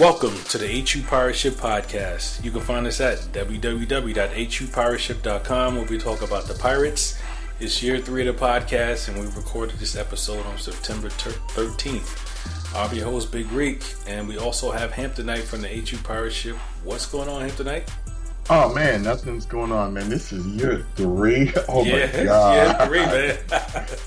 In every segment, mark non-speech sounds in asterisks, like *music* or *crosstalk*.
Welcome to the HU Pirate Ship Podcast. You can find us at www.hupirateship.com where we talk about the pirates. It's year three of the podcast, and we recorded this episode on September 13th. I'll be your host, Big Reek, and we also have Hamptonite from the HU Pirate Ship. What's going on, Hamptonite? Oh man, nothing's going on, man. This is year three. *laughs* Oh yeah, *laughs* my god, year three, man.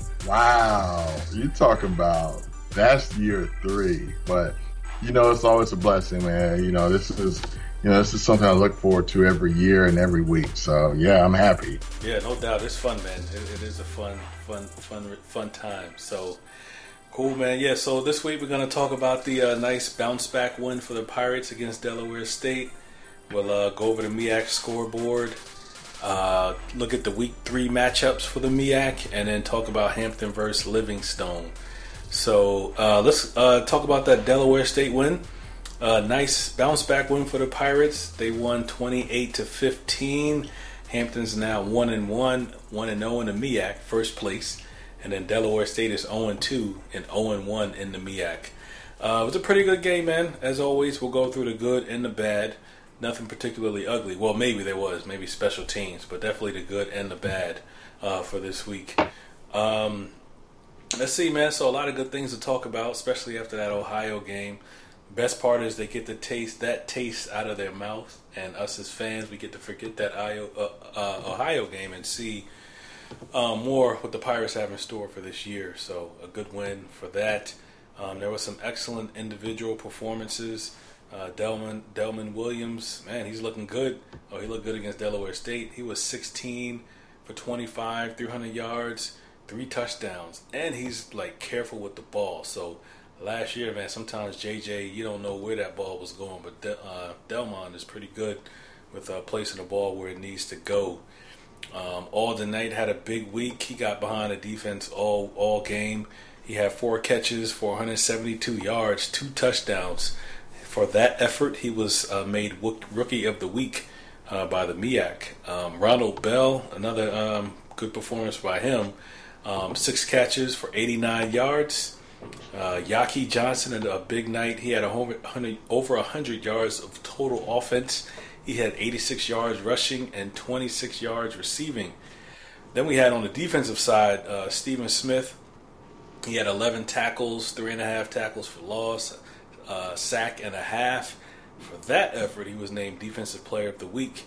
*laughs* wow, you talking about that's year three, but you know, it's always a blessing, man. You know, this is, you know, this is something I look forward to every year and every week. So yeah, I'm happy. Yeah, no doubt. It's fun, man. it, it is a fun, fun, fun, fun time. So cool, man. Yeah. So this week we're gonna talk about the uh, nice bounce back win for the Pirates against Delaware State. We'll uh, go over the MEAC scoreboard. Uh, look at the week three matchups for the MEAC, and then talk about Hampton versus Livingstone. So uh, let's uh, talk about that Delaware State win. Uh, nice bounce back win for the Pirates. They won 28 to 15. Hampton's now one and one, one and zero in the MEAC, first place, and then Delaware State is 0 and two and 0 and one in the MEAC. Uh, it was a pretty good game, man. As always, we'll go through the good and the bad. Nothing particularly ugly. Well, maybe there was, maybe special teams, but definitely the good and the bad uh, for this week. Um, let's see, man. So a lot of good things to talk about, especially after that Ohio game. Best part is they get to taste that taste out of their mouth, and us as fans, we get to forget that Ohio, uh, uh, Ohio game and see um, more what the Pirates have in store for this year. So a good win for that. Um, there was some excellent individual performances. Uh, Delman Delman Williams, man, he's looking good. Oh, he looked good against Delaware State. He was 16 for 25, 300 yards three touchdowns, and he's like careful with the ball. So last year, man, sometimes JJ, you don't know where that ball was going, but De- uh, Delmon is pretty good with uh, placing the ball where it needs to go. Um, Alden Knight had a big week. He got behind the defense all all game. He had four catches for 172 yards, two touchdowns. For that effort, he was uh, made rookie of the week uh, by the MEAC. Um, Ronald Bell, another um, good performance by him. Um, six catches for 89 yards. Uh, Yaki Johnson had a big night. He had a hundred, over 100 yards of total offense. He had 86 yards rushing and 26 yards receiving. Then we had on the defensive side uh, Stephen Smith. He had 11 tackles, three and a half tackles for loss, uh, sack and a half. For that effort, he was named Defensive Player of the Week.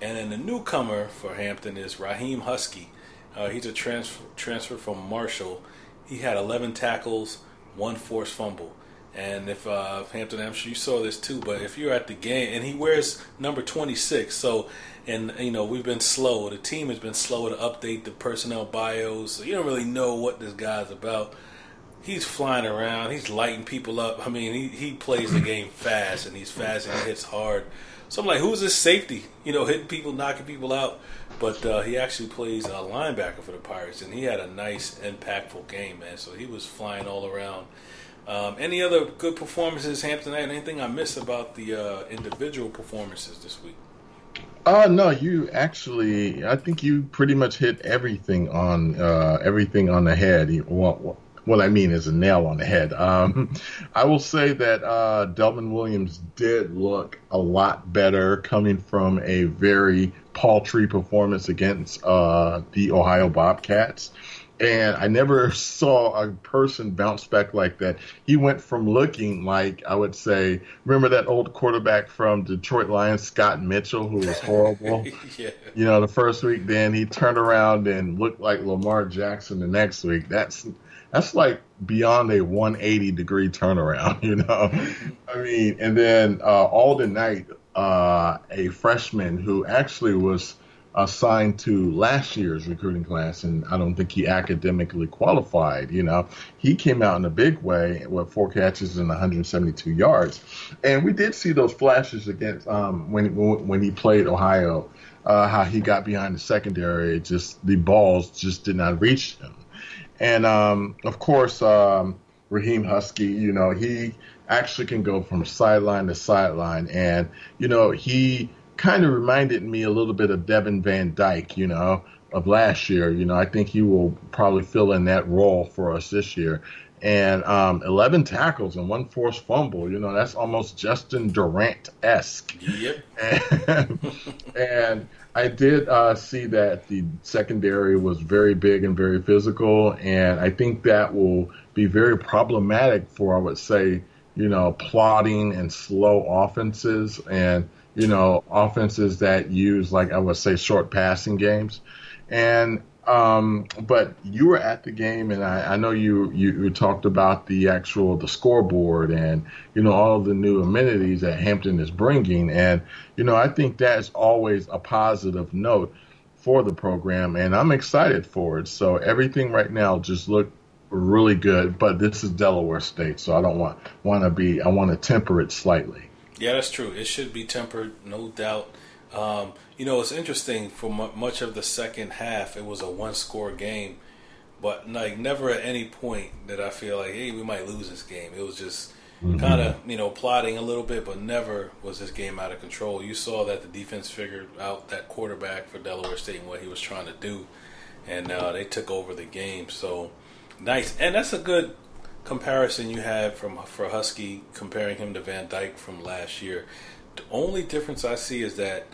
And then the newcomer for Hampton is Raheem Husky. Uh, he's a transfer transfer from Marshall. He had 11 tackles, one forced fumble. And if uh, Hampton, I'm sure you saw this too, but if you're at the game and he wears number 26, so and you know we've been slow. The team has been slow to update the personnel bios, so you don't really know what this guy's about. He's flying around. He's lighting people up. I mean, he, he plays the game fast, and he's fast and he hits hard. So I'm like, who's this safety? You know, hitting people, knocking people out. But uh, he actually plays a linebacker for the Pirates, and he had a nice, impactful game, man. So he was flying all around. Um, any other good performances, Hampton? Anything I missed about the uh, individual performances this week? Uh no, you actually, I think you pretty much hit everything on uh, everything on the head. What I mean is a nail on the head. Um, I will say that uh, Delman Williams did look a lot better coming from a very paltry performance against uh, the Ohio Bobcats. And I never *laughs* saw a person bounce back like that. He went from looking like, I would say, remember that old quarterback from Detroit Lions, Scott Mitchell, who was horrible? *laughs* yeah. You know, the first week, then he turned around and looked like Lamar Jackson the next week. That's that's like beyond a 180 degree turnaround, *laughs* you know. I mean, and then uh, Alden Knight, uh, a freshman who actually was assigned to last year's recruiting class, and I don't think he academically qualified. You know, he came out in a big way with four catches and 172 yards, and we did see those flashes against um, when when he played Ohio. Uh, how he got behind the secondary, just the balls just did not reach him. And um, of course, um, Raheem Husky, you know, he actually can go from sideline to sideline. And, you know, he kind of reminded me a little bit of Devin Van Dyke, you know, of last year. You know, I think he will probably fill in that role for us this year. And um, 11 tackles and one forced fumble. You know, that's almost Justin Durant esque. Yep. And, *laughs* and I did uh, see that the secondary was very big and very physical, and I think that will be very problematic for, I would say, you know, plotting and slow offenses and, you know, offenses that use, like I would say, short passing games. And um, but you were at the game, and I, I know you, you, you talked about the actual the scoreboard and you know all the new amenities that Hampton is bringing, and you know I think that's always a positive note for the program, and I'm excited for it. So everything right now just look really good, but this is Delaware State, so I don't want want to be I want to temper it slightly. Yeah, that's true. It should be tempered, no doubt. Um, you know, it's interesting. For much of the second half, it was a one-score game, but like never at any point did I feel like, hey, we might lose this game. It was just mm-hmm. kind of you know plotting a little bit, but never was this game out of control. You saw that the defense figured out that quarterback for Delaware State and what he was trying to do, and uh, they took over the game. So nice, and that's a good comparison you have from for Husky comparing him to Van Dyke from last year. The only difference I see is that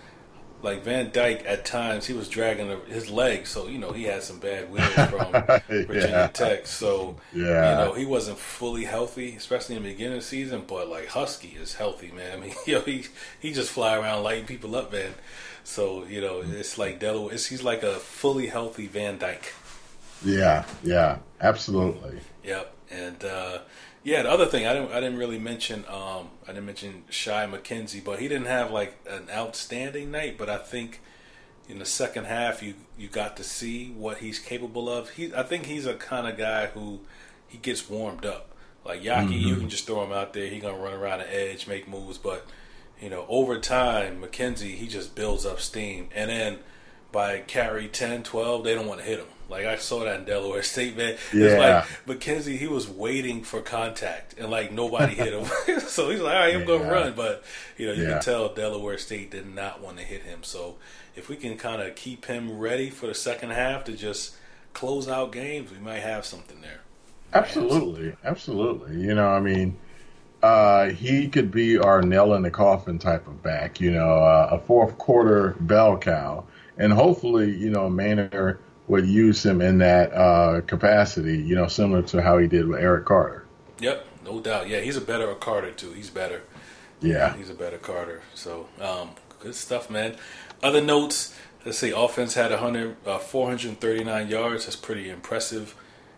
like Van Dyke at times he was dragging his legs, so you know he had some bad *laughs* wheels from Virginia yeah. Tech. So yeah. you know he wasn't fully healthy, especially in the beginning of the season. But like Husky is healthy, man. I mean, *laughs* you know, he he just fly around lighting people up, man. So you know it's like Delaware. It's, he's like a fully healthy Van Dyke. Yeah, yeah, absolutely. Yep, and uh, yeah, the other thing I didn't I didn't really mention um, I didn't mention Shy McKenzie, but he didn't have like an outstanding night. But I think in the second half you you got to see what he's capable of. He I think he's a kind of guy who he gets warmed up. Like Yaki, mm-hmm. you can just throw him out there. He gonna run around the edge, make moves. But you know, over time, McKenzie he just builds up steam, and then by carry 10, 12, they don't want to hit him. Like I saw that in Delaware State, man. *laughs* Yeah. It's like McKenzie, he was waiting for contact, and like nobody hit him. *laughs* so he's like, "All right, I'm yeah. gonna run," but you know, you yeah. can tell Delaware State did not want to hit him. So if we can kind of keep him ready for the second half to just close out games, we might have something there. Absolutely, absolutely. You know, I mean. Uh, he could be our nail in the coffin type of back, you know, uh, a fourth quarter bell cow, and hopefully, you know, Maynor would use him in that uh, capacity, you know, similar to how he did with Eric Carter. Yep, no doubt. Yeah, he's a better Carter too. He's better. Yeah, he's a better Carter. So um, good stuff, man. Other notes. Let's see. Offense had 100, uh, 439 yards. That's pretty impressive.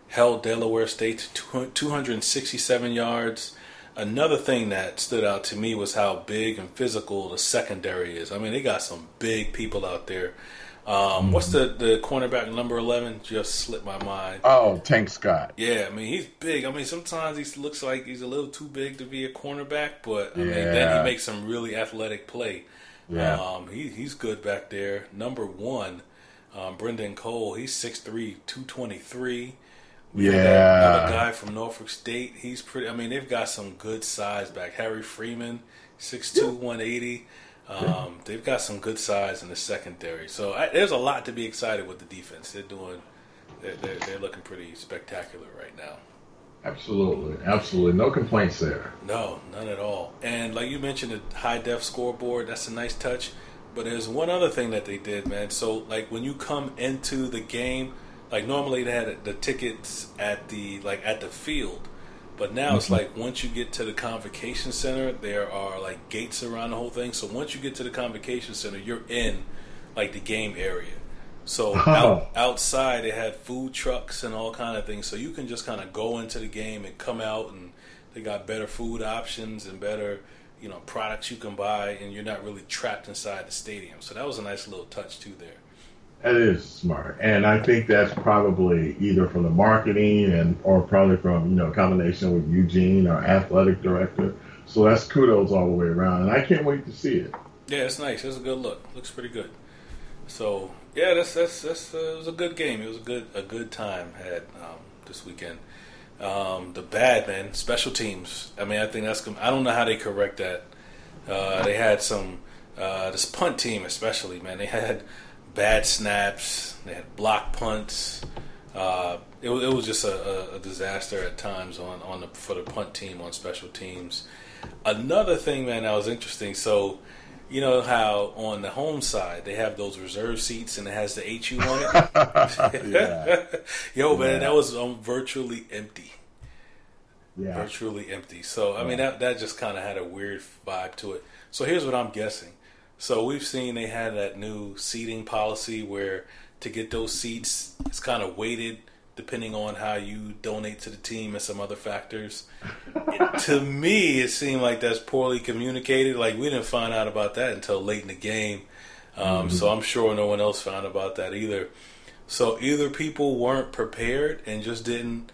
Held Delaware State to 267 yards. Another thing that stood out to me was how big and physical the secondary is. I mean, they got some big people out there. Um. What's the the cornerback number eleven? Just slipped my mind. Oh, Tank Scott. Yeah, I mean he's big. I mean sometimes he looks like he's a little too big to be a cornerback, but I yeah. mean then he makes some really athletic play. Yeah, um, he he's good back there. Number one, um, Brendan Cole. He's 6'3", 223. We yeah, another guy from Norfolk State. He's pretty. I mean they've got some good size back. Harry Freeman, 6'2", 180. Um, they've got some good size in the secondary, so I, there's a lot to be excited with the defense. They're doing, they're, they're, they're looking pretty spectacular right now. Absolutely, absolutely, no complaints there. No, none at all. And like you mentioned, the high def scoreboard. That's a nice touch. But there's one other thing that they did, man. So like when you come into the game, like normally they had the tickets at the like at the field but now mm-hmm. it's like once you get to the convocation center, there are like gates around the whole thing. So once you get to the convocation center, you're in like the game area. So oh. *laughs* out, outside they had food trucks and all kind of things. So you can just kind of go into the game and come out, and they got better food options and better you know products you can buy, and you're not really trapped inside the stadium. So that was a nice little touch too there. That is smart, and I think that's probably either from the marketing and or probably from you know combination with Eugene, our athletic director. So that's kudos all the way around, and I can't wait to see it. Yeah, it's nice. It's a good look. Looks pretty good. So yeah, that's that's that's uh, it was a good game. It was a good a good time had um, this weekend. Um, the bad man special teams. I mean, I think that's. I don't know how they correct that. Uh, they had some uh, this punt team, especially man. They had bad snaps. They had block punts. Uh, it, it, was just a, a, disaster at times on, on the, for the punt team on special teams. Another thing, man, that was interesting. So, you know how on the home side they have those reserve seats and it has the HU on it. *laughs* *laughs* Yo, man, yeah. that was um, virtually empty. Yeah. Virtually empty. So I mean that that just kind of had a weird vibe to it. So here's what I'm guessing. So we've seen they had that new seating policy where to get those seats, it's kind of weighted depending on how you donate to the team and some other factors. it, to me, it seemed like that's poorly communicated. Like we didn't find out about that until late in the game, um, mm-hmm. so I'm sure no one else found about that either. So either people weren't prepared and just didn't,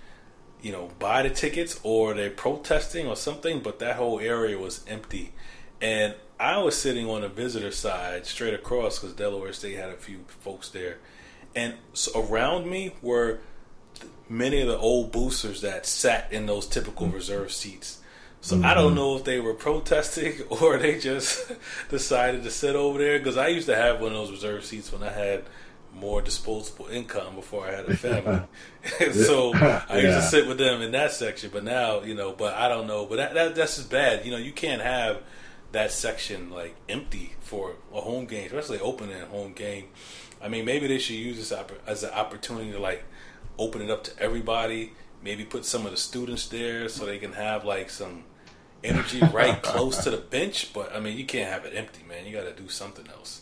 you know, buy the tickets, or they're protesting or something. But that whole area was empty, and I was sitting on the visitor side, straight across, because Delaware State had a few folks there, and around me were many of the old boosters that sat in those typical reserve seats. So mm-hmm. I don't know if they were protesting *laughs* or they just *laughs* decided to sit over there. Because I used to have one of those reserve seats when I had more disposable income before I had a family. *laughs* so I used yeah. to sit with them in that section. But now, you know, but I don't know. But that, that that's just bad. You know, you can't have that section like empty for a home game, especially opening a home game. I mean, maybe they should use this as an opportunity to like open it up to everybody. Maybe put some of the students there so they can have like some energy *laughs* right close to the bench. But I mean, you can't have it empty, man. You got to do something else.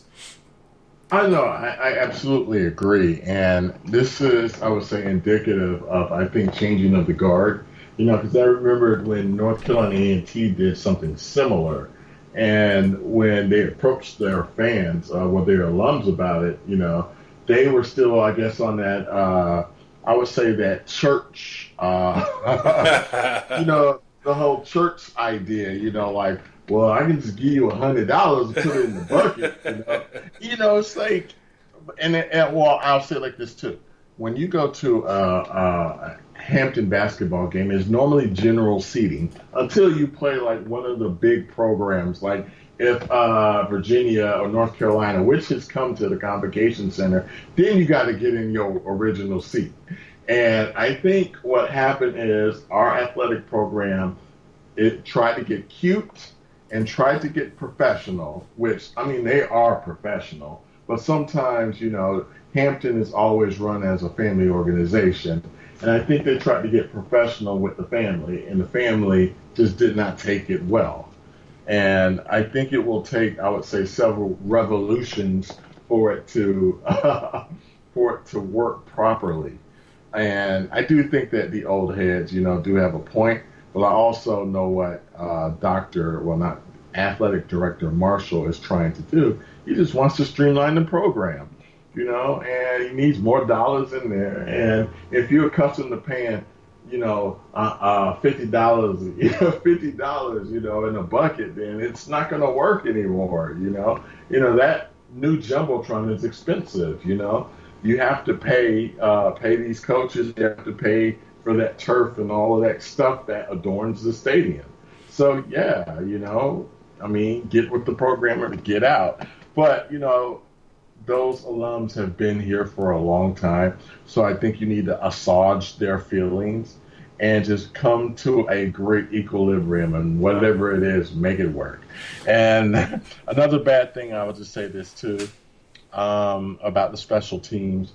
I know. I, I, absolutely agree, and this is, I would say, indicative of I think changing of the guard. You know, because I remember when North Carolina A and T did something similar, and when they approached their fans, uh, or their alums about it, you know, they were still, I guess, on that. Uh, I would say that church, uh, *laughs* you know, the whole church idea, you know, like, well, I can just give you a hundred dollars and put it in the bucket. You know, you know it's like, and, and well, I'll say like this too. When you go to a, a Hampton basketball game, is normally general seating until you play like one of the big programs, like if uh, Virginia or North Carolina, which has come to the convocation center, then you got to get in your original seat. And I think what happened is our athletic program it tried to get cute and tried to get professional, which I mean they are professional, but sometimes you know Hampton is always run as a family organization, and I think they tried to get professional with the family, and the family just did not take it well. And I think it will take, I would say, several revolutions for it to uh, *laughs* for it to work properly. And I do think that the old heads, you know, do have a point. But I also know what uh, Doctor, well, not athletic director Marshall is trying to do. He just wants to streamline the program, you know, and he needs more dollars in there. And if you're accustomed to paying you know, uh, uh, fifty dollars, you *laughs* know, fifty dollars, you know, in a bucket, then it's not going to work anymore. You know, you know that new jumbotron is expensive. You know, you have to pay uh, pay these coaches. You have to pay for that turf and all of that stuff that adorns the stadium. So yeah, you know, I mean, get with the programmer to get out. But you know, those alums have been here for a long time, so I think you need to assuage their feelings and just come to a great equilibrium and whatever it is, make it work. And *laughs* another bad thing, I would just say this too um, about the special teams.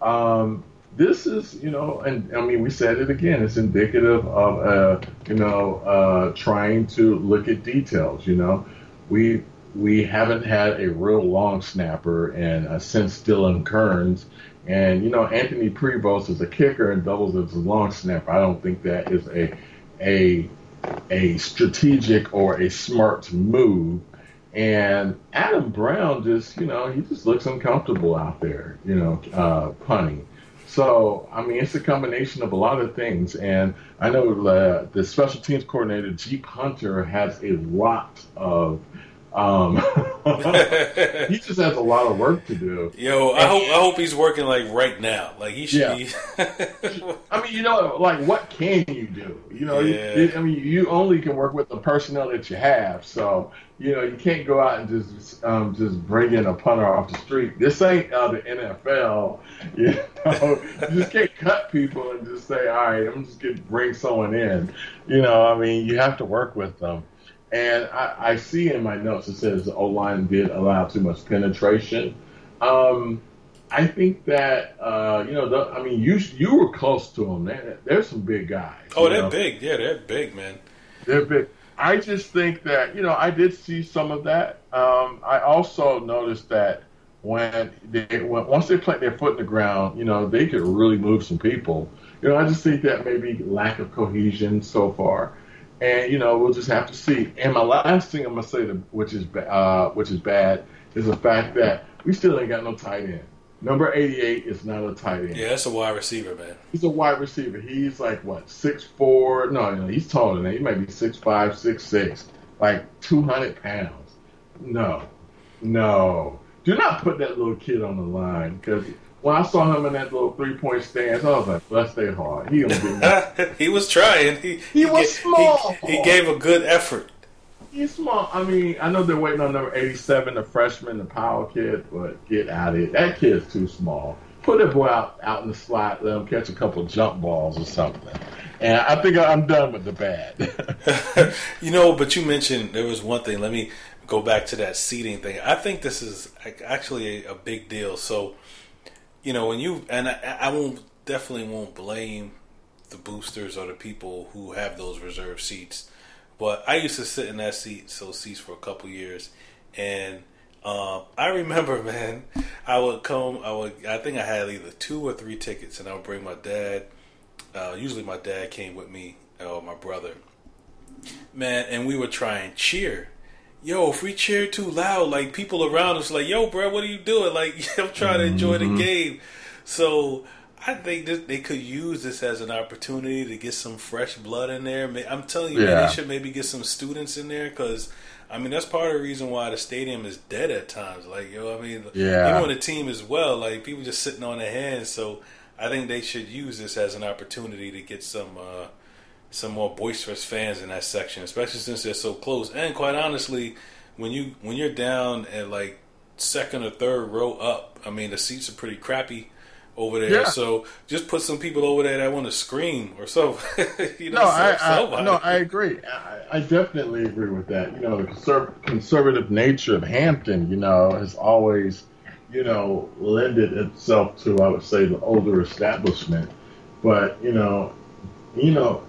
Um, this is, you know, and I mean, we said it again. It's indicative of, uh, you know, uh, trying to look at details. You know, we we haven't had a real long snapper and uh, since Dylan Kearns. And you know, Anthony Prevost is a kicker and doubles as a long snapper. I don't think that is a a a strategic or a smart move. And Adam Brown just, you know, he just looks uncomfortable out there, you know, uh, punting. So, I mean, it's a combination of a lot of things. And I know uh, the special teams coordinator, Jeep Hunter, has a lot of Um, *laughs* *laughs* he just has a lot of work to do. Yo, I hope I hope he's working like right now. Like he should. Yeah. Be. *laughs* I mean, you know, like what can you do? You know, yeah. you, I mean, you only can work with the personnel that you have. So you know, you can't go out and just um, just bring in a punter off the street. This ain't uh, the NFL. You know, you just can't cut people and just say, all right, I'm just gonna bring someone in. You know, I mean, you have to work with them. And I, I see in my notes it says the O line did allow too much penetration. Um, I think that uh, you know, the, I mean, you you were close to them. They're, they're some big guys. Oh, they're know? big. Yeah, they're big, man. They're big. I just think that you know I did see some of that. Um, I also noticed that when they when, once they plant their foot in the ground, you know they could really move some people. You know, I just think that maybe lack of cohesion so far and you know we'll just have to see. And my last thing I'm gonna say, which is uh, which is bad, is the fact that we still ain't got no tight end. Number 88 is not a tight end. Yeah, that's a wide receiver, man. He's a wide receiver. He's like what six four? No, no, he's taller than that. He might be six five, six six, like 200 pounds. No, no. Do not put that little kid on the line because when I saw him in that little three point stance, I was like, "Bless their heart." He *laughs* he was trying. He, he, he was small. He, he, gave a good effort. He's small. I mean, I know they're waiting on number eighty seven, the freshman, the power kid, but get out of it. That kid's too small. Put that boy out out in the slot. Let him catch a couple jump balls or something. And I think I'm done with the bad. *laughs* you know, but you mentioned there was one thing. Let me go back to that seating thing. I think this is actually a, a big deal. So you know, when you and I, I won't definitely won't blame the boosters or the people who have those reserve seats, but I used to sit in that seat, so seats for a couple years, and um, I remember, *laughs* man, I would come. I would. I think I had either two or three tickets, and I would bring my dad. Uh, usually, my dad came with me or my brother. Man, and we would try and cheer yo, if we cheer too loud, like people around us, like, yo, bro, what are you doing? Like, *laughs* I'm trying to enjoy mm-hmm. the game. So I think that they could use this as an opportunity to get some fresh blood in there. I'm telling you, yeah. man, they should maybe get some students in there because. I mean, that's part of the reason why the stadium is dead at times. Like, yo, I mean, yeah. even on the team as well, like people just sitting on their hands. So I think they should use this as an opportunity to get some uh, some more boisterous fans in that section, especially since they're so close. And quite honestly, when you when you're down at like second or third row up, I mean the seats are pretty crappy over there. Yeah. So just put some people over there that want to scream or so. *laughs* you know, no, I, I no, I agree. I, I, definitely agree with that. You know, the conserv- conservative nature of Hampton, you know, has always, you know, lended itself to, I would say, the older establishment. But you know, you know,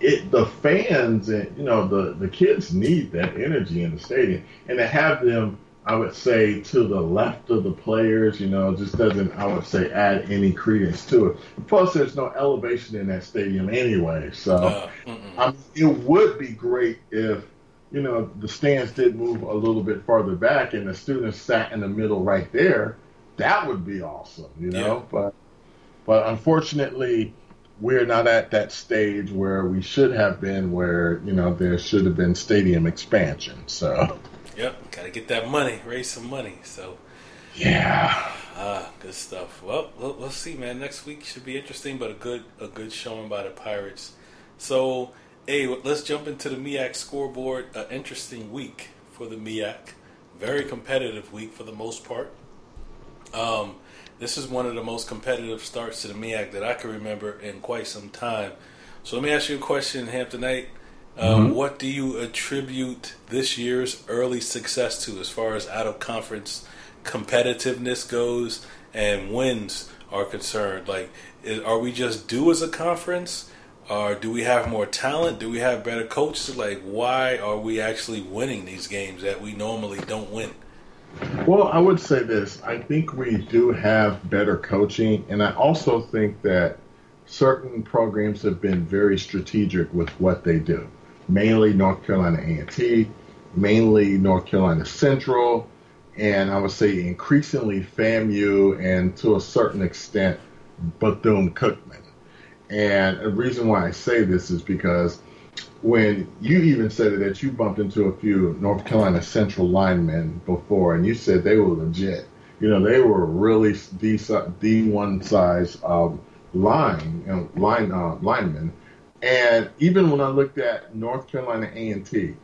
it the fans and you know the the kids need that energy in the stadium, and to have them, I would say, to the left of the players, you know, just doesn't I would say add any credence to it. Plus, there's no elevation in that stadium anyway, so uh, I mean, it would be great if you know the stands did move a little bit farther back and the students sat in the middle right there. That would be awesome, you know, yeah. but but unfortunately we're not at that stage where we should have been, where you know there should have been stadium expansion. So, yep, got to get that money, raise some money. So, yeah, ah, good stuff. Well, we'll, we'll see, man. Next week should be interesting, but a good a good showing by the Pirates. So, hey, let's jump into the MEAC scoreboard. An interesting week for the MEAC, very competitive week for the most part. Um, this is one of the most competitive starts to the MEAC that I can remember in quite some time. So let me ask you a question, Hamptonite. Uh, mm-hmm. What do you attribute this year's early success to as far as out of conference competitiveness goes and wins are concerned? Like, is, are we just due as a conference? Or do we have more talent? Do we have better coaches? Like, why are we actually winning these games that we normally don't win? Well, I would say this. I think we do have better coaching, and I also think that certain programs have been very strategic with what they do. Mainly North Carolina A&T, mainly North Carolina Central, and I would say increasingly FAMU, and to a certain extent Bethune Cookman. And the reason why I say this is because when you even said that you bumped into a few North Carolina Central linemen before, and you said they were legit. You know, they were really D D one size um, line know, line uh, linemen. And even when I looked at North Carolina A and T,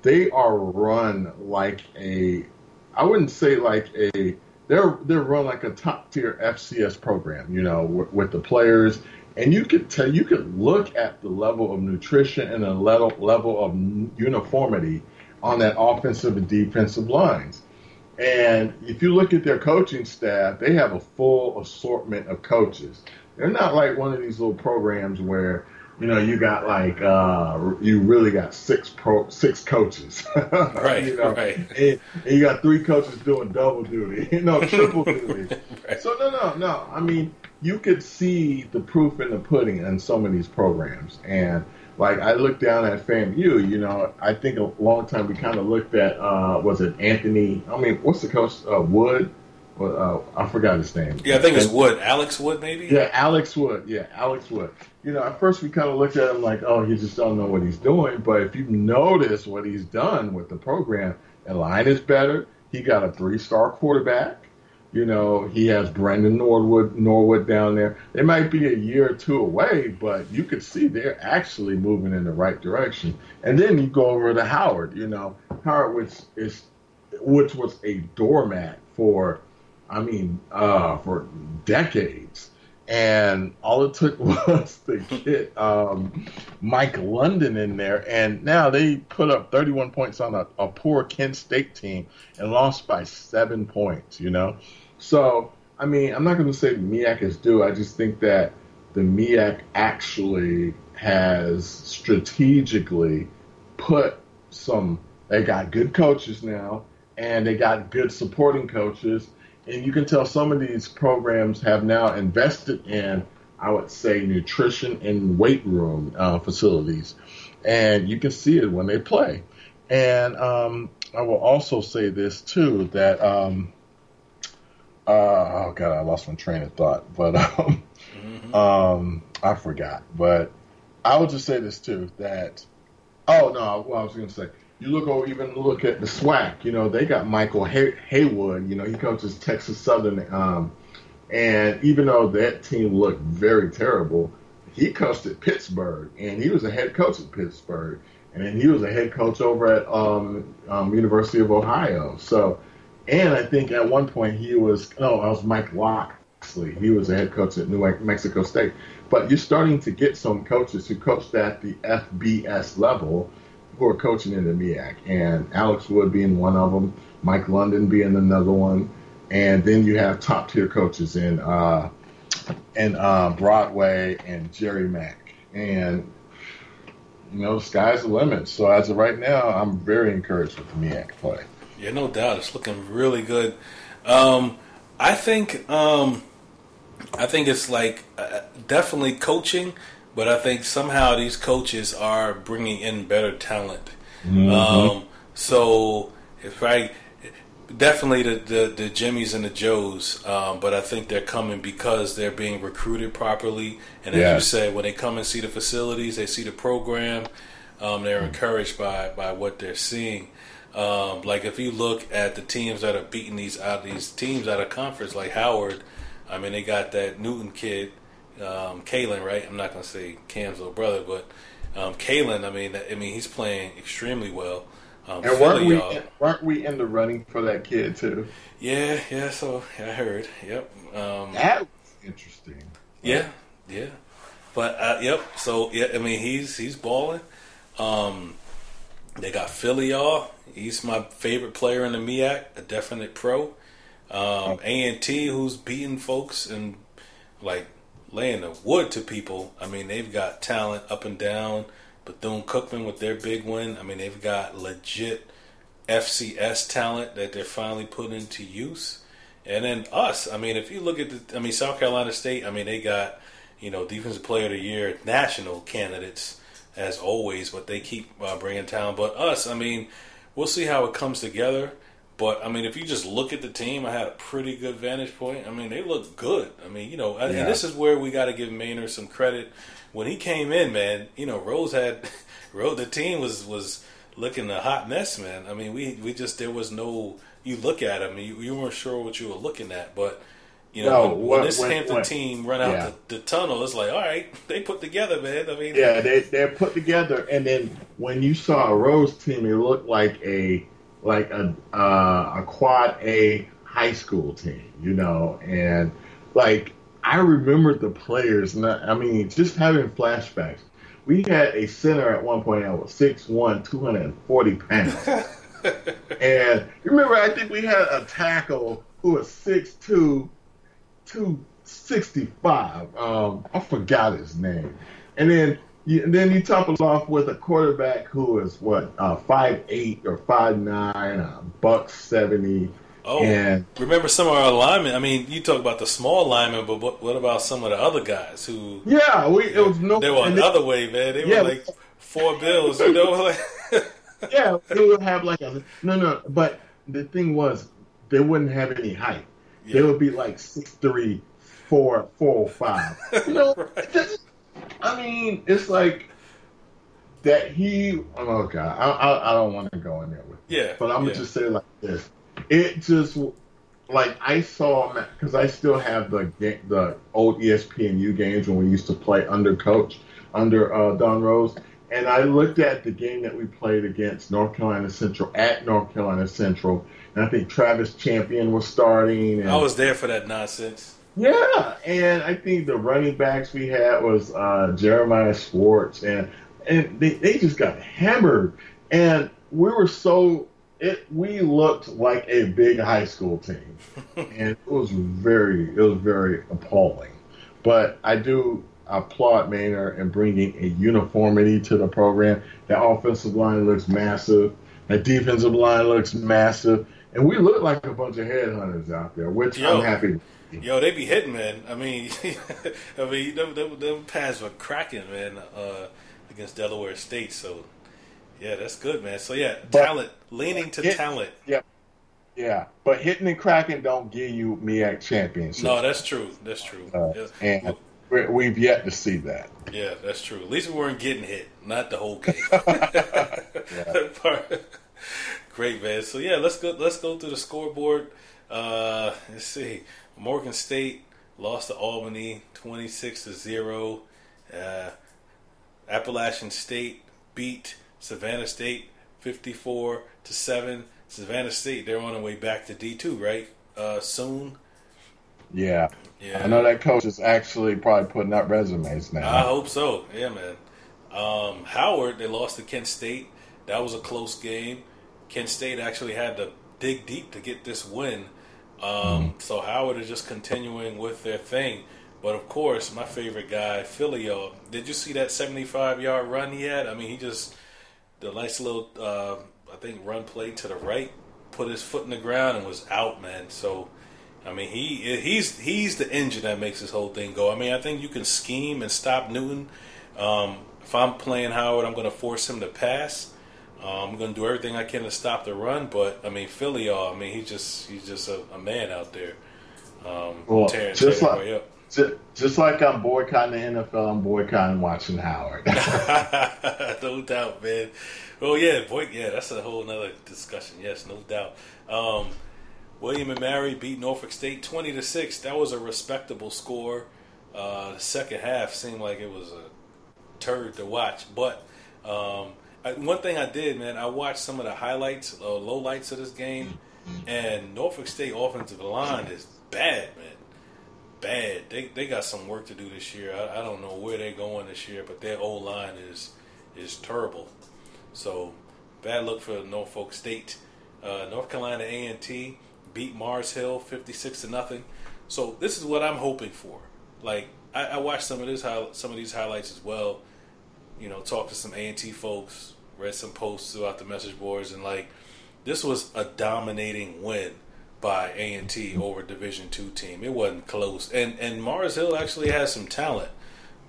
they are run like a I wouldn't say like a they're they're run like a top tier FCS program. You know, with the players and you could tell you could look at the level of nutrition and the level level of uniformity on that offensive and defensive lines. And if you look at their coaching staff, they have a full assortment of coaches. They're not like one of these little programs where you know you got like uh, you really got six pro six coaches, *laughs* right? you know? right. And, and, you got three coaches doing double duty, *laughs* you know, triple duty. *laughs* right. So no, no, no. I mean, you could see the proof in the pudding in some of these programs. And like I looked down at FAMU, you know, I think a long time we kind of looked at uh, was it Anthony? I mean, what's the coach? Uh, Wood. Well, uh, I forgot his name. Yeah, I think it's Wood. Alex Wood, maybe. Yeah, Alex Wood. Yeah, Alex Wood. You know, at first we kind of looked at him like, oh, he just don't know what he's doing. But if you notice what he's done with the program, the line is better. He got a three-star quarterback. You know, he has Brandon Norwood Norwood down there. They might be a year or two away, but you could see they're actually moving in the right direction. And then you go over to Howard. You know, Howard, which is which was a doormat for, I mean, uh, for decades. And all it took *laughs* was to get um, Mike London in there, and now they put up 31 points on a, a poor Kent State team and lost by seven points. You know, so, I mean, I'm not going to say MEAC is due. I just think that the MEAC actually has strategically put some, they got good coaches now, and they got good supporting coaches. And you can tell some of these programs have now invested in, I would say, nutrition and weight room uh, facilities. And you can see it when they play. And um, I will also say this, too, that. Um, uh, oh god, I lost my train of thought, *laughs* but um, mm-hmm. um, I forgot. But I will just say this too that oh no, well, I was going to say you look over even look at the SWAC. You know they got Michael Hay- Haywood. You know he coaches Texas Southern, um, and even though that team looked very terrible, he coached at Pittsburgh, and he was a head coach at Pittsburgh, and then he was a head coach over at um, um, University of Ohio. So and I think at one point he was, oh, I was Mike Locksley. He was a head coach at New Mexico State. But you're starting to get some coaches who coached at the FBS level who are coaching in the MEAC. And Alex Wood being one of them, Mike London being another one. And then you have top tier coaches in, uh, in uh, Broadway and Jerry Mack. And you know, sky's the limit. So as of right now, I'm very encouraged with the MEAC play. Yeah, no doubt. It's looking really good. Um, I think um, I think it's like uh, definitely coaching, but I think somehow these coaches are bringing in better talent. Mm-hmm. Um, so if I definitely the, the, the Jimmys and the Joes, um, but I think they're coming because they're being recruited properly. And as you said, when they come and see the facilities, they see the program, um, they're encouraged by by what they're seeing. Um, like if you look at the teams that are beating these out these teams out of conference, like Howard, I mean they got that Newton kid, um, Caylin, right? I'm not gonna say Cam's little brother, but um, Caylin. I mean, I mean he's playing extremely well. Um, and weren't we in, weren't we in the running for that kid too? Yeah, yeah. So I heard. Yep. Um, that was interesting. Yeah, yeah. But uh, yep. So yeah, I mean he's he's balling. Um, they got Philly, y'all. He's my favorite player in the MEAC, a definite pro. Um, A&T, who's beating folks and like laying the wood to people. I mean, they've got talent up and down. Bethune Cookman with their big win. I mean, they've got legit FCS talent that they're finally putting into use. And then us. I mean, if you look at the, I mean, South Carolina State. I mean, they got you know defensive player of the year national candidates as always, but they keep uh, bringing talent. But us, I mean, we'll see how it comes together. But I mean, if you just look at the team, I had a pretty good vantage point. I mean, they look good. I mean, you know, yeah. and this is where we got to give Maynor some credit. When he came in, man, you know, Rose had, *laughs* Rose, the team was was looking a hot mess, man. I mean, we we just there was no. You look at them, you, you weren't sure what you were looking at, but you know, no, when, when, this when, Hampton team run out yeah. the, the, tunnel, it's like, all right, *laughs* they put together, man. I mean, yeah, they they're put together, and then when you saw a Rose team, it looked like a like a uh, a quad A high school team, you know, and like I remember the players. Not, I mean, just having flashbacks. We had a center at one point that was 6'1", 240 pounds. *laughs* and remember, I think we had a tackle who was 6'2", 265. Um, I forgot his name. And then you, and then you top it off with a quarterback who is what uh, five eight or five nine, uh, buck seventy. Oh, and remember some of our linemen. I mean, you talk about the small linemen, but what, what about some of the other guys who? Yeah, we it was no. They were another they, way, man. They yeah, were like four bills, you know. *laughs* *laughs* yeah, they would have like a no, no. But the thing was, they wouldn't have any height. Yeah. They would be like six three, four, four, five. *laughs* You know, right. I mean, it's like that he. Oh God, I, I, I don't want to go in there with. Yeah. But I'm gonna just say like this. It just like I saw because I still have the the old ESPNU games when we used to play under coach under uh, Don Rose, and I looked at the game that we played against North Carolina Central at North Carolina Central, and I think Travis Champion was starting. And, I was there for that nonsense. Yeah, and I think the running backs we had was uh, Jeremiah Schwartz, and and they, they just got hammered, and we were so it we looked like a big high school team, *laughs* and it was very it was very appalling. But I do applaud Maynor in bringing a uniformity to the program. The offensive line looks massive. The defensive line looks massive. And we look like a bunch of headhunters out there, which Yo, I'm happy Yo, they be hitting, man. I mean, *laughs* I mean, them, them, them pads were cracking, man, uh, against Delaware State. So, yeah, that's good, man. So, yeah, but talent, leaning to hit, talent. Yeah, yeah. But hitting and cracking don't give you MEAC championship. No, that's true. That's true. Uh, and we've yet to see that. Yeah, that's true. At least we weren't getting hit, not the whole game. *laughs* *laughs* Great, man. So yeah, let's go. Let's go through the scoreboard. Uh, let's see. Morgan State lost to Albany 26 to 0. Uh, Appalachian State beat Savannah State 54 to 7. Savannah State, they're on their way back to D2, right? Uh, soon. Yeah. Yeah. I know that coach is actually probably putting up resumes now. I hope so. Yeah, man. Um, Howard, they lost to Kent State. That was a close game. Kent State actually had to dig deep to get this win. Um, mm. So Howard is just continuing with their thing. But of course, my favorite guy, Filio. Did you see that 75 yard run he had? I mean, he just the nice little, uh, I think, run play to the right, put his foot in the ground and was out, man. So, I mean, he he's he's the engine that makes this whole thing go. I mean, I think you can scheme and stop Newton. Um, if I'm playing Howard, I'm going to force him to pass. Um, I'm going to do everything I can to stop the run, but I mean Philly, I mean he's just he's just a, a man out there. Um, well, tearing, just tearing like just, just like I'm boycotting the NFL, I'm boycotting watching Howard. *laughs* no doubt, man. Oh yeah, boy, yeah, that's a whole other discussion. Yes, no doubt. Um, William and Mary beat Norfolk State twenty to six. That was a respectable score. Uh, the second half seemed like it was a turd to watch, but um, I, one thing I did, man, I watched some of the highlights, uh, low lights of this game, and Norfolk State offensive line is bad, man. Bad. They they got some work to do this year. I, I don't know where they're going this year, but their O line is is terrible. So bad look for Norfolk State. Uh, North Carolina A and T beat Mars Hill fifty six to nothing. So this is what I'm hoping for. Like I, I watched some of this some of these highlights as well you know, talked to some A and T folks, read some posts throughout the message boards, and like this was a dominating win by A and T over Division two team. It wasn't close, and and Mars Hill actually has some talent,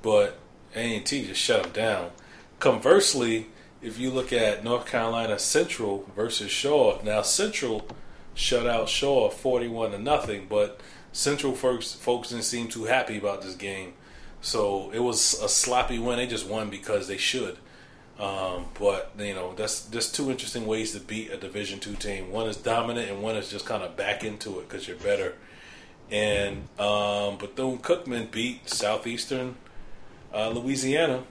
but A and T just shut them down. Conversely, if you look at North Carolina Central versus Shaw, now Central shut out Shaw forty-one to nothing. But Central folks folks didn't seem too happy about this game, so it was a sloppy win. They just won because they should. Um, but you know that's just two interesting ways to beat a Division two team. One is dominant, and one is just kind of back into it because you're better. And um, Bethune Cookman beat Southeastern uh, Louisiana,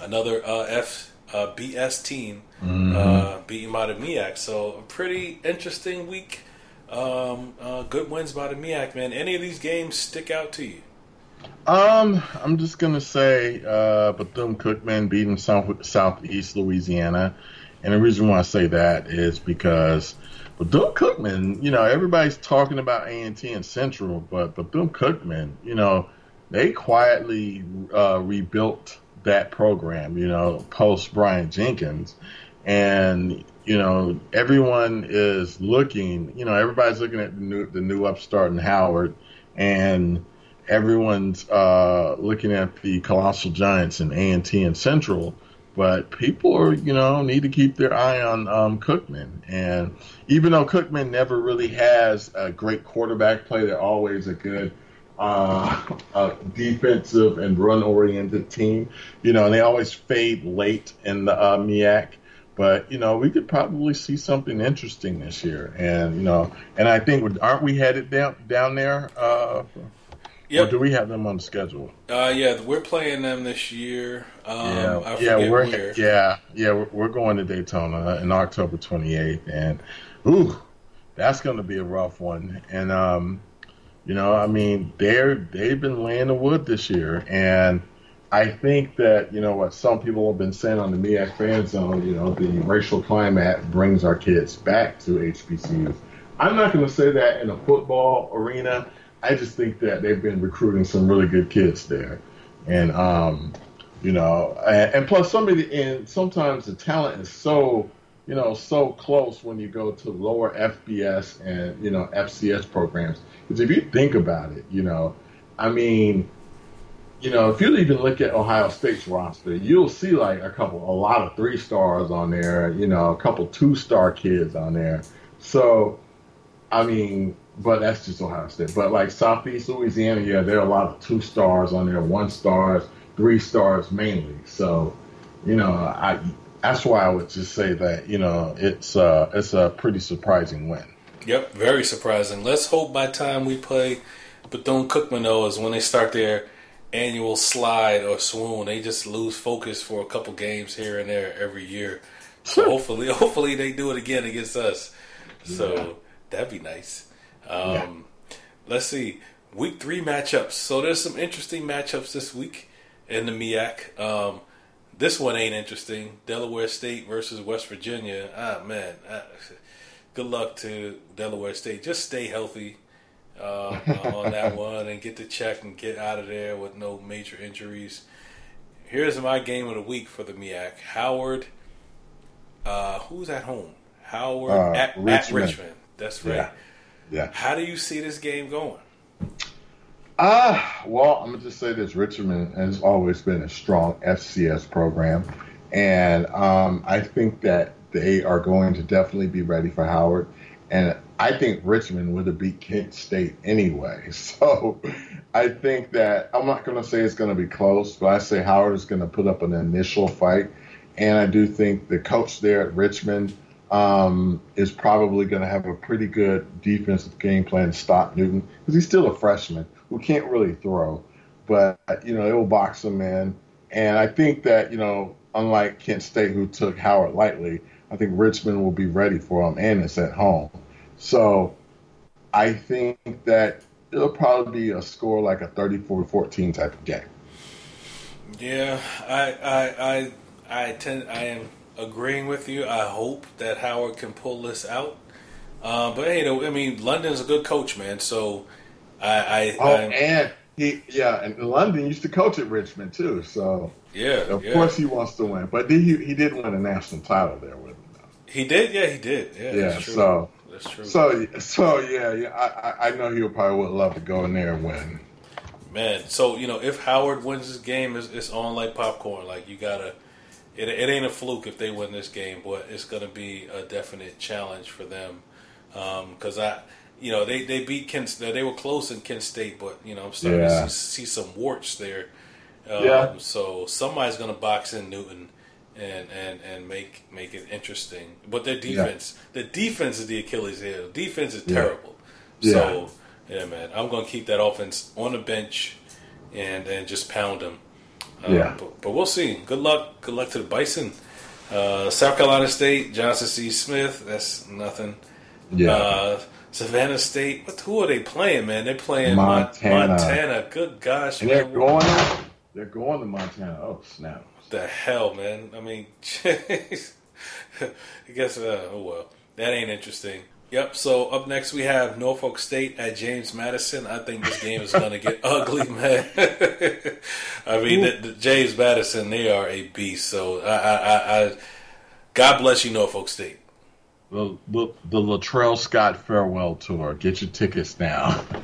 another uh, F uh, BS team, mm-hmm. uh, beating by the MEAC. So a pretty interesting week. Um, uh, good wins by the MEAC, man. Any of these games stick out to you? Um, I'm just gonna say uh, Bethune Cookman beating South Southeast Louisiana, and the reason why I say that is because Bethune Cookman, you know, everybody's talking about A and T and Central, but Bethune Cookman, you know, they quietly uh, rebuilt that program, you know, post Brian Jenkins, and you know, everyone is looking, you know, everybody's looking at the new the new upstart in Howard, and everyone's uh, looking at the colossal giants in A and Central, but people are, you know, need to keep their eye on um, Cookman. And even though Cookman never really has a great quarterback play, they're always a good uh, *laughs* defensive and run oriented team. You know, and they always fade late in the uh, MEAC. But you know, we could probably see something interesting this year, and you know, and I think aren't we headed down down there? Uh, Yep. Or do we have them on the schedule? Uh, yeah, we're playing them this year. Um, yeah, yeah, we're where. yeah, yeah, we're, we're, going to Daytona in October 28th, and ooh, that's going to be a rough one. And um, you know, I mean, they're they've been laying the wood this year, and I think that you know what some people have been saying on the MEAC fan zone. You know, the racial climate brings our kids back to HBCUs. I'm not going to say that in a football arena I just think that they've been recruiting some really good kids there, and um, you know, and, and plus somebody and sometimes the talent is so you know so close when you go to lower FBS and you know FCS programs. Because if you think about it, you know, I mean, you know, if you even look at Ohio State's roster, you'll see like a couple, a lot of three stars on there. You know, a couple two star kids on there. So, I mean, but that's just Ohio State. But like Southeast Louisiana, yeah, there are a lot of two stars on there, one stars, three stars mainly. So, you know, I that's why I would just say that you know it's uh it's a pretty surprising win. Yep, very surprising. Let's hope by time we play Bethune Cookman though is when they start their annual slide or swoon. They just lose focus for a couple games here and there every year. So hopefully, *laughs* hopefully they do it again against us. So yeah. that'd be nice. Um, yeah. Let's see. Week three matchups. So there's some interesting matchups this week in the MEAC. Um, this one ain't interesting. Delaware State versus West Virginia. Ah, man. Ah, good luck to Delaware State. Just stay healthy uh, on that *laughs* one and get the check and get out of there with no major injuries. Here's my game of the week for the MEAC. Howard. Uh, who's at home? Howard uh, at, Richmond. at, Richmond. That's right. Yeah. Yeah. How do you see this game going? Ah, uh, well, I'm gonna just say this: Richmond has always been a strong FCS program, and um, I think that they are going to definitely be ready for Howard. And I think Richmond would have beat Kent State anyway. *laughs* So I think that I'm not going to say it's going to be close, but I say Howard is going to put up an initial fight. And I do think the coach there at Richmond um, is probably going to have a pretty good defensive game plan to stop Newton because he's still a freshman who can't really throw, but you know it will box him in. And I think that you know, unlike Kent State who took Howard lightly, I think Richmond will be ready for him, and it's at home. So I think that it'll probably be a score like a 34-14 type of game. Yeah, I I I I tend I am agreeing with you. I hope that Howard can pull this out. Uh, but hey, I mean, London's a good coach, man. So I, I oh, I'm, and he, yeah, and London used to coach at Richmond too. So yeah, of yeah. course he wants to win. But did he? He did win a national title there with him. Though. He did, yeah, he did, yeah. Yeah, so that's true. So so yeah, yeah. I, I know he'll probably would love to go in there and win. Man, so you know, if Howard wins this game, it's, it's on like popcorn. Like you gotta it, it ain't a fluke if they win this game, but it's going to be a definite challenge for them because I, you know, they they beat Kent. They were close in Kent State, but you know, I'm starting Yeah. to see, see some warts there. Um, Yeah. So somebody's going to box in Newton and and and make make it interesting. But their defense, the defense is the Achilles heel. Defense is terrible. Yeah. So yeah, man, I'm going to keep that offense on the bench and and just pound them. Uh, Yeah. But, but we'll see. Good luck. Good luck to the Bison. Uh, South Carolina State, Johnson C. Smith. That's nothing. Yeah. Uh, Savannah State. What? Who are they playing, man? They're playing Montana. Montana. Good gosh, and they're going. They're going to Montana. Oh snap! What the hell, man? I mean, *laughs* *laughs* I guess. Uh, oh well, that ain't interesting. Yep. So up next we have Norfolk State at James Madison. I think this game is going to get *laughs* ugly, man. *laughs* I mean, the, the James Madison, they are a beast. So I, I, I, I God bless you, Norfolk State. The, the the Latrell Scott farewell tour. Get your tickets now. *laughs*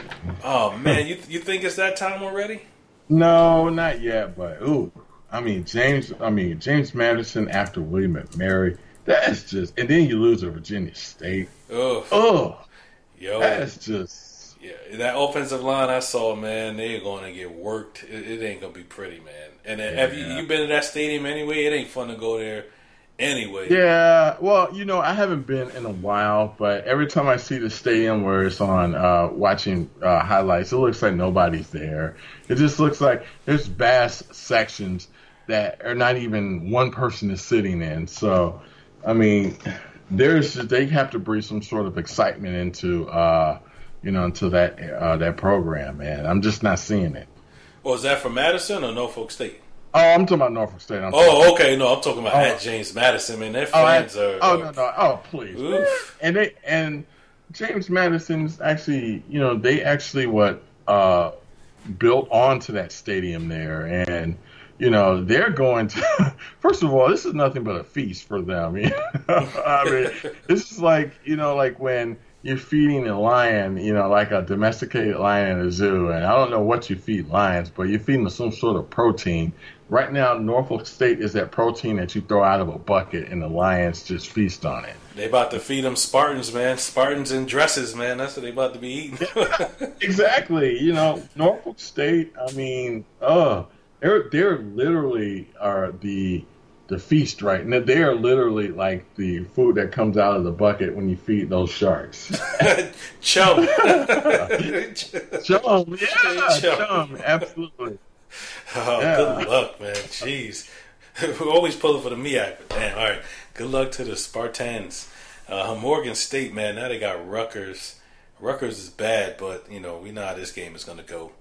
Oh man, you you think it's that time already? No, not yet. But ooh, I mean James. I mean James Madison after William and Mary. That's just. And then you lose to Virginia State. Ugh. Oh, Yo, that's just. yeah, that offensive line I saw, man, they're going to get worked. It, it ain't going to be pretty, man. And then, have you Yeah. you been to that stadium anyway? It ain't fun to go there anyway. Yeah, well, you know, I haven't been in a while, but every time I see the stadium where it's on uh, watching uh, highlights, it looks like nobody's there. It just looks like there's vast sections that are not even one person is sitting in. So, I mean, there's they have to bring some sort of excitement into uh, you know into that uh, that program, and I'm just not seeing it. Was Oh, that for Madison or Norfolk State? Oh, I'm talking about Norfolk State. I'm Oh, okay. No, I'm talking about Oh. James Madison, man. Their Oh, I- fans are. oh no no oh please Oof. and they and James Madison's actually you know they actually what uh built onto that stadium there and you know they're going to *laughs* first of all this is nothing but a feast for them *laughs* you know? I mean *laughs* this is like you know like when you're feeding a lion you know like a domesticated lion in a zoo and I don't know what you feed lions but you're feeding them some sort of protein right now Norfolk State is that protein that you throw out of a bucket and the lions just feast on it They about to feed them Spartans, man. Spartans in dresses, man. That's what they about to be eating. exactly. You know, Norfolk State. I mean, uh, they're they're literally are the the feast, right? And they are literally like the food that comes out of the bucket when you feed those sharks. *laughs* Chum. *laughs* chum, yeah, Chum. chum, absolutely. Oh, Yeah. good luck, man. Jeez. *laughs* We're always pulling for the MEAC, but damn, all right. Good luck to the Spartans. Uh, Morgan State, man, now they got Rutgers. Rutgers is bad, but, you know, we know how this game is going to go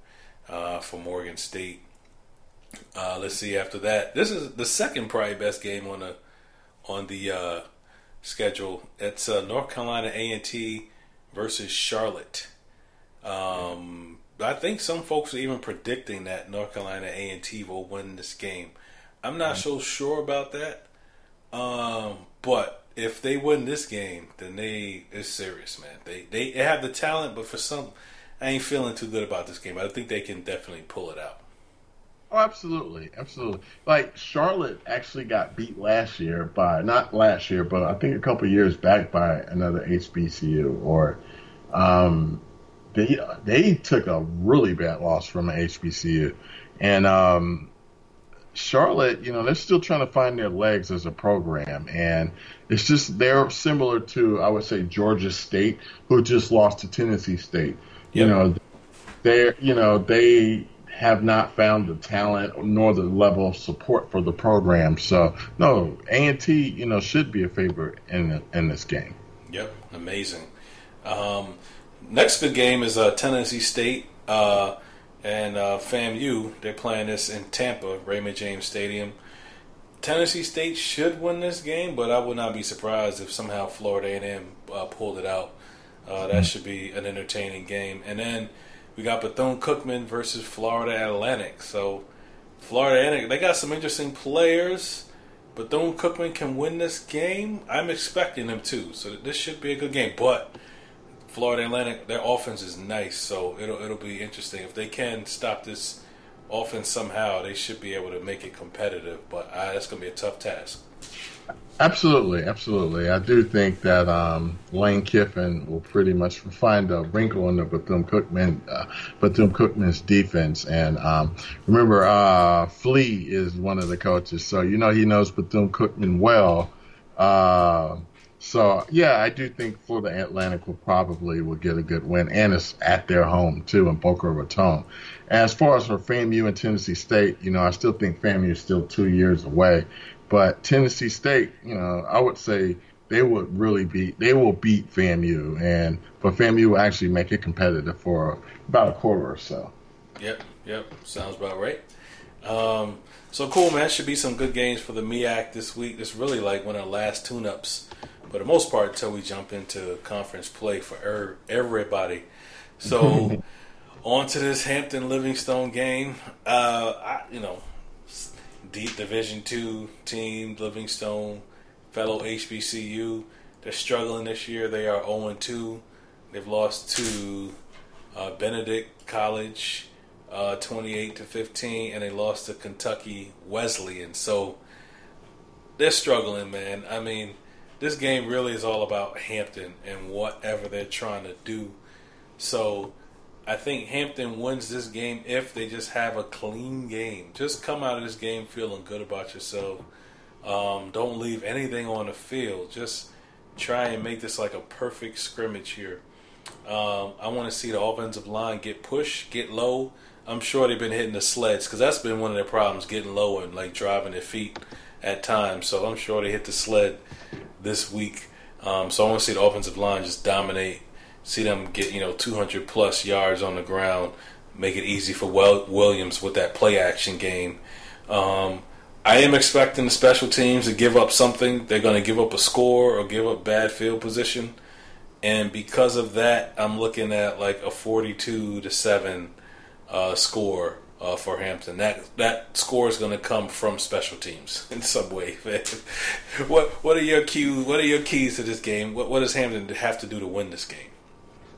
uh, for Morgan State. Uh, let's see after that. This is the second probably best game on the on the uh, schedule. It's uh, North Carolina A and T versus Charlotte. Um, I think some folks are even predicting that North Carolina A and T will win this game. I'm not so sure about that, um, but if they win this game, then they it's serious, man. They they have the talent, but for some, I ain't feeling too good about this game. I think they can definitely pull it out. Oh, absolutely, absolutely. Like Charlotte actually got beat last year by not last year, but I think a couple of years back by another HBCU. Or um, they they took a really bad loss from an HBCU, and um, Charlotte, you know, they're still trying to find their legs as a program, and it's just they're similar to I would say Georgia State, who just lost to Tennessee State. You know, they're you know they have not found the talent nor the level of support for the program. So no, A and T, you know, should be a favorite in in this game. Yep, amazing. Um, next good game is uh, Tennessee State uh, and uh, FAMU. They're playing this in Tampa, Raymond James Stadium. Tennessee State should win this game, but I would not be surprised if somehow Florida A&M uh, pulled it out. Uh, that should be an entertaining game. And then we got Bethune Cookman versus Florida Atlantic. So Florida Atlantic, they got some interesting players. Bethune Cookman can win this game. I'm expecting them to. So this should be a good game. But Florida Atlantic, their offense is nice, so it'll it'll be interesting if they can stop this offense somehow. They should be able to make it competitive, but uh, that's gonna be a tough task. Absolutely, absolutely. I do think that um, Lane Kiffin will pretty much find a wrinkle in the Bethune Cookman uh, Bethune Cookman's defense. And um, remember, uh, Flea is one of the coaches, so you know he knows Bethune Cookman well. Uh, so yeah, I do think Florida Atlantic will probably will get a good win, and it's at their home too in Boca Raton. As far as for FAMU and Tennessee State, you know, I still think FAMU is still two years away. But Tennessee State, you know, I would say they would really beat they will beat FAMU and but FAMU will actually make it competitive for about a quarter or so. Yep, yep, sounds about right. Um, so cool, man. Should be some good games for the MEAC this week. It's really like one of the last tune-ups, for the most part, until we jump into conference play for er- everybody. So *laughs* on to this Hampton Livingstone game. Uh, I, you know, deep Division two team, Livingstone, fellow HBCU. They're struggling this year. They are 0 2. They've lost to uh, Benedict College, uh, 28 to 15, and they lost to Kentucky Wesleyan. So they're struggling, man. I mean, this game really is all about Hampton and whatever they're trying to do. So I think Hampton wins this game if they just have a clean game. Just come out of this game feeling good about yourself. Um, don't leave anything on the field. Just try and make this like a perfect scrimmage here. Um, I want to see the offensive line get pushed, get low. I'm sure they've been hitting the sleds because that's been one of their problems, getting low and like driving their feet at times. So I'm sure they hit the sled this week. Um, so I want to see the offensive line just dominate see them get you know 200 plus yards on the ground, make it easy for Williams with that play action game. Um, I am expecting the special teams to give up something. They're going to give up a score or give up bad field position, and because of that, I'm looking at like a 42 to seven uh, score uh, for Hampton. That that score is going to come from special teams *laughs* in some way. what what are your cues? What are your keys to this game? What what does Hampton have to do to win this game?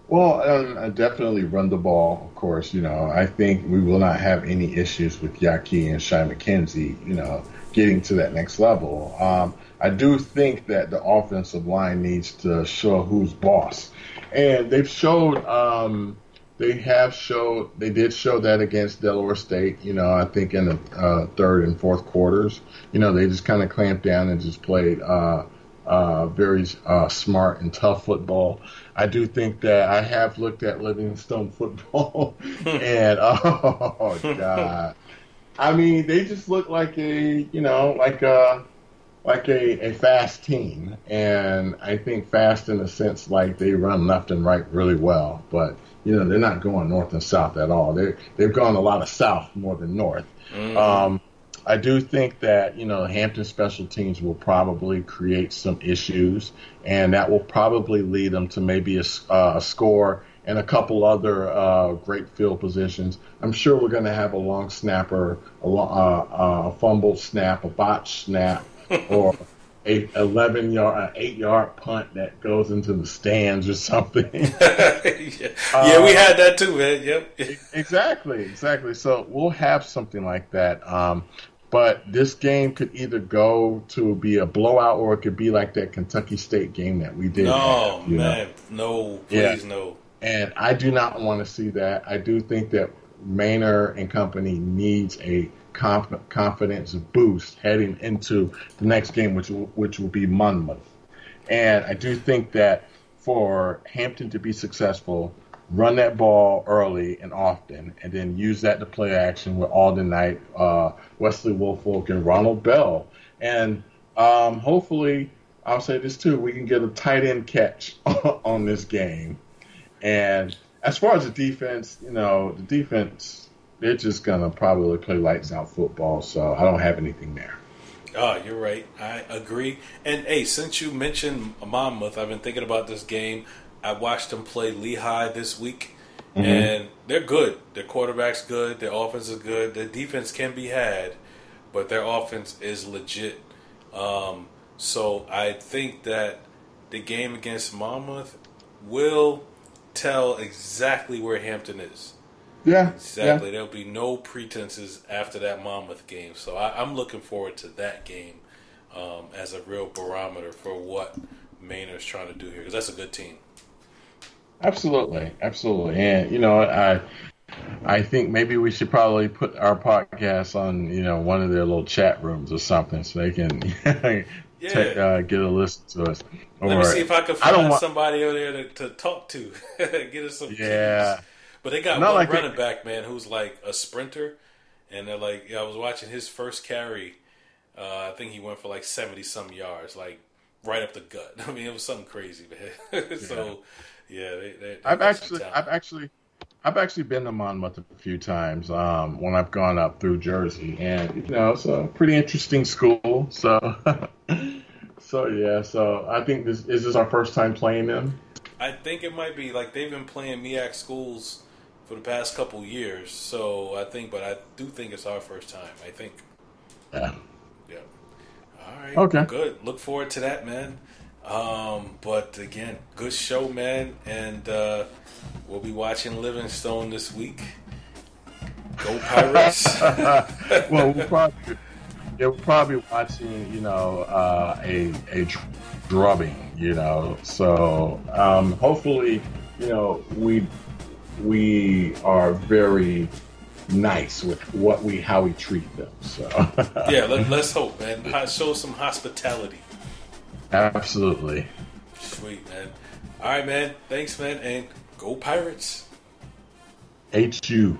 Well, um, I definitely run the ball, of course. You know, I think we will not have any issues with Yaki and Shy McKenzie, you know, getting to that next level. Um, I do think that the offensive line needs to show who's boss. And they've showed, um, they have showed, they did show that against Delaware State, you know, I think in the uh, third and fourth quarters. You know, they just kind of clamped down and just played uh, uh, very uh, smart and tough football. I do think that I have looked at Livingstone *laughs* football, and *laughs* oh god, I mean they just look like a you know like a like a, a fast team, and I think fast in the sense like they run left and right really well, but you know they're not going north and south at all. They they've gone a lot of south more than north. Mm. Um, I do think that you know Hampton special teams will probably create some issues, and that will probably lead them to maybe a, uh, a score and a couple other uh, great field positions. I'm sure we're going to have a long snapper, a, uh, a fumbled snap, a botch snap, *laughs* or a 11 yard, an eight yard punt that goes into the stands or something. *laughs* yeah. yeah, we had that too, man. Yep. exactly, exactly. So we'll have something like that. Um, but this game could either go to be a blowout or it could be like that Kentucky State game that we did. No, have, man, know? no, please yeah. no. And I do not want to see that. I do think that Maynor and company needs a conf- confidence boost heading into the next game, which will, which will be Monmouth. And I do think that for Hampton to be successful, run that ball early and often, and then use that to play action with Alden Knight, uh, Wesley Woolfolk, and Ronald Bell. And um, hopefully, I'll say this too: we can get a tight end catch *laughs* on this game. And as far as the defense, you know, the defense they're just gonna probably play lights out football. So I don't have anything there. Oh, you're right. I agree. And hey, since you mentioned Monmouth, I've been thinking about this game. I watched them play Lehigh this week, mm-hmm. and they're good. Their quarterback's good. Their offense is good. Their defense can be had, but their offense is legit. Um, so I think that the game against Monmouth will tell exactly where Hampton is. Yeah, exactly. Yeah. There'll be no pretenses after that Monmouth game. So I, am looking forward to that game um, as a real barometer for what Maynor's trying to do here because that's a good team. Absolutely, absolutely, and you know, I I think maybe we should probably put our podcast on you know one of their little chat rooms or something so they can *laughs* yeah. take, uh, get a listen to us. Let or, me see if I can find I somebody over there to, to talk to, *laughs* get us some. Yeah, keys. but they got Not one like running they... back man who's like a sprinter, and they're like, yeah, I was watching his first carry. Uh, I think he went for like seventy some yards, like right up the gut. *laughs* I mean, it was something crazy, man. so, yeah, they, they, they I've actually, I've actually, I've actually been to Monmouth a few times um, when I've gone up through Jersey, and you know, it's a pretty interesting school. So, *laughs* so yeah, so I think this is this our first time playing them. I think it might be like they've been playing MEAC schools for the past couple years. So I think, but I do think it's our first time. I think. Yeah. Yeah. All right. Okay. Good. Look forward to that, man. Um, but again, good show, man, and uh, we'll be watching Livingstone this week. Go Pirates! *laughs* well, we'll probably, yeah, we're probably watching, you know, uh, a a drubbing, you know. So um, hopefully, you know, we we are very nice with what we how we treat them. So yeah, let, *laughs* us hope, man. Show some hospitality. Absolutely. Sweet, man. All right, man. Thanks, man. And go Pirates. HU.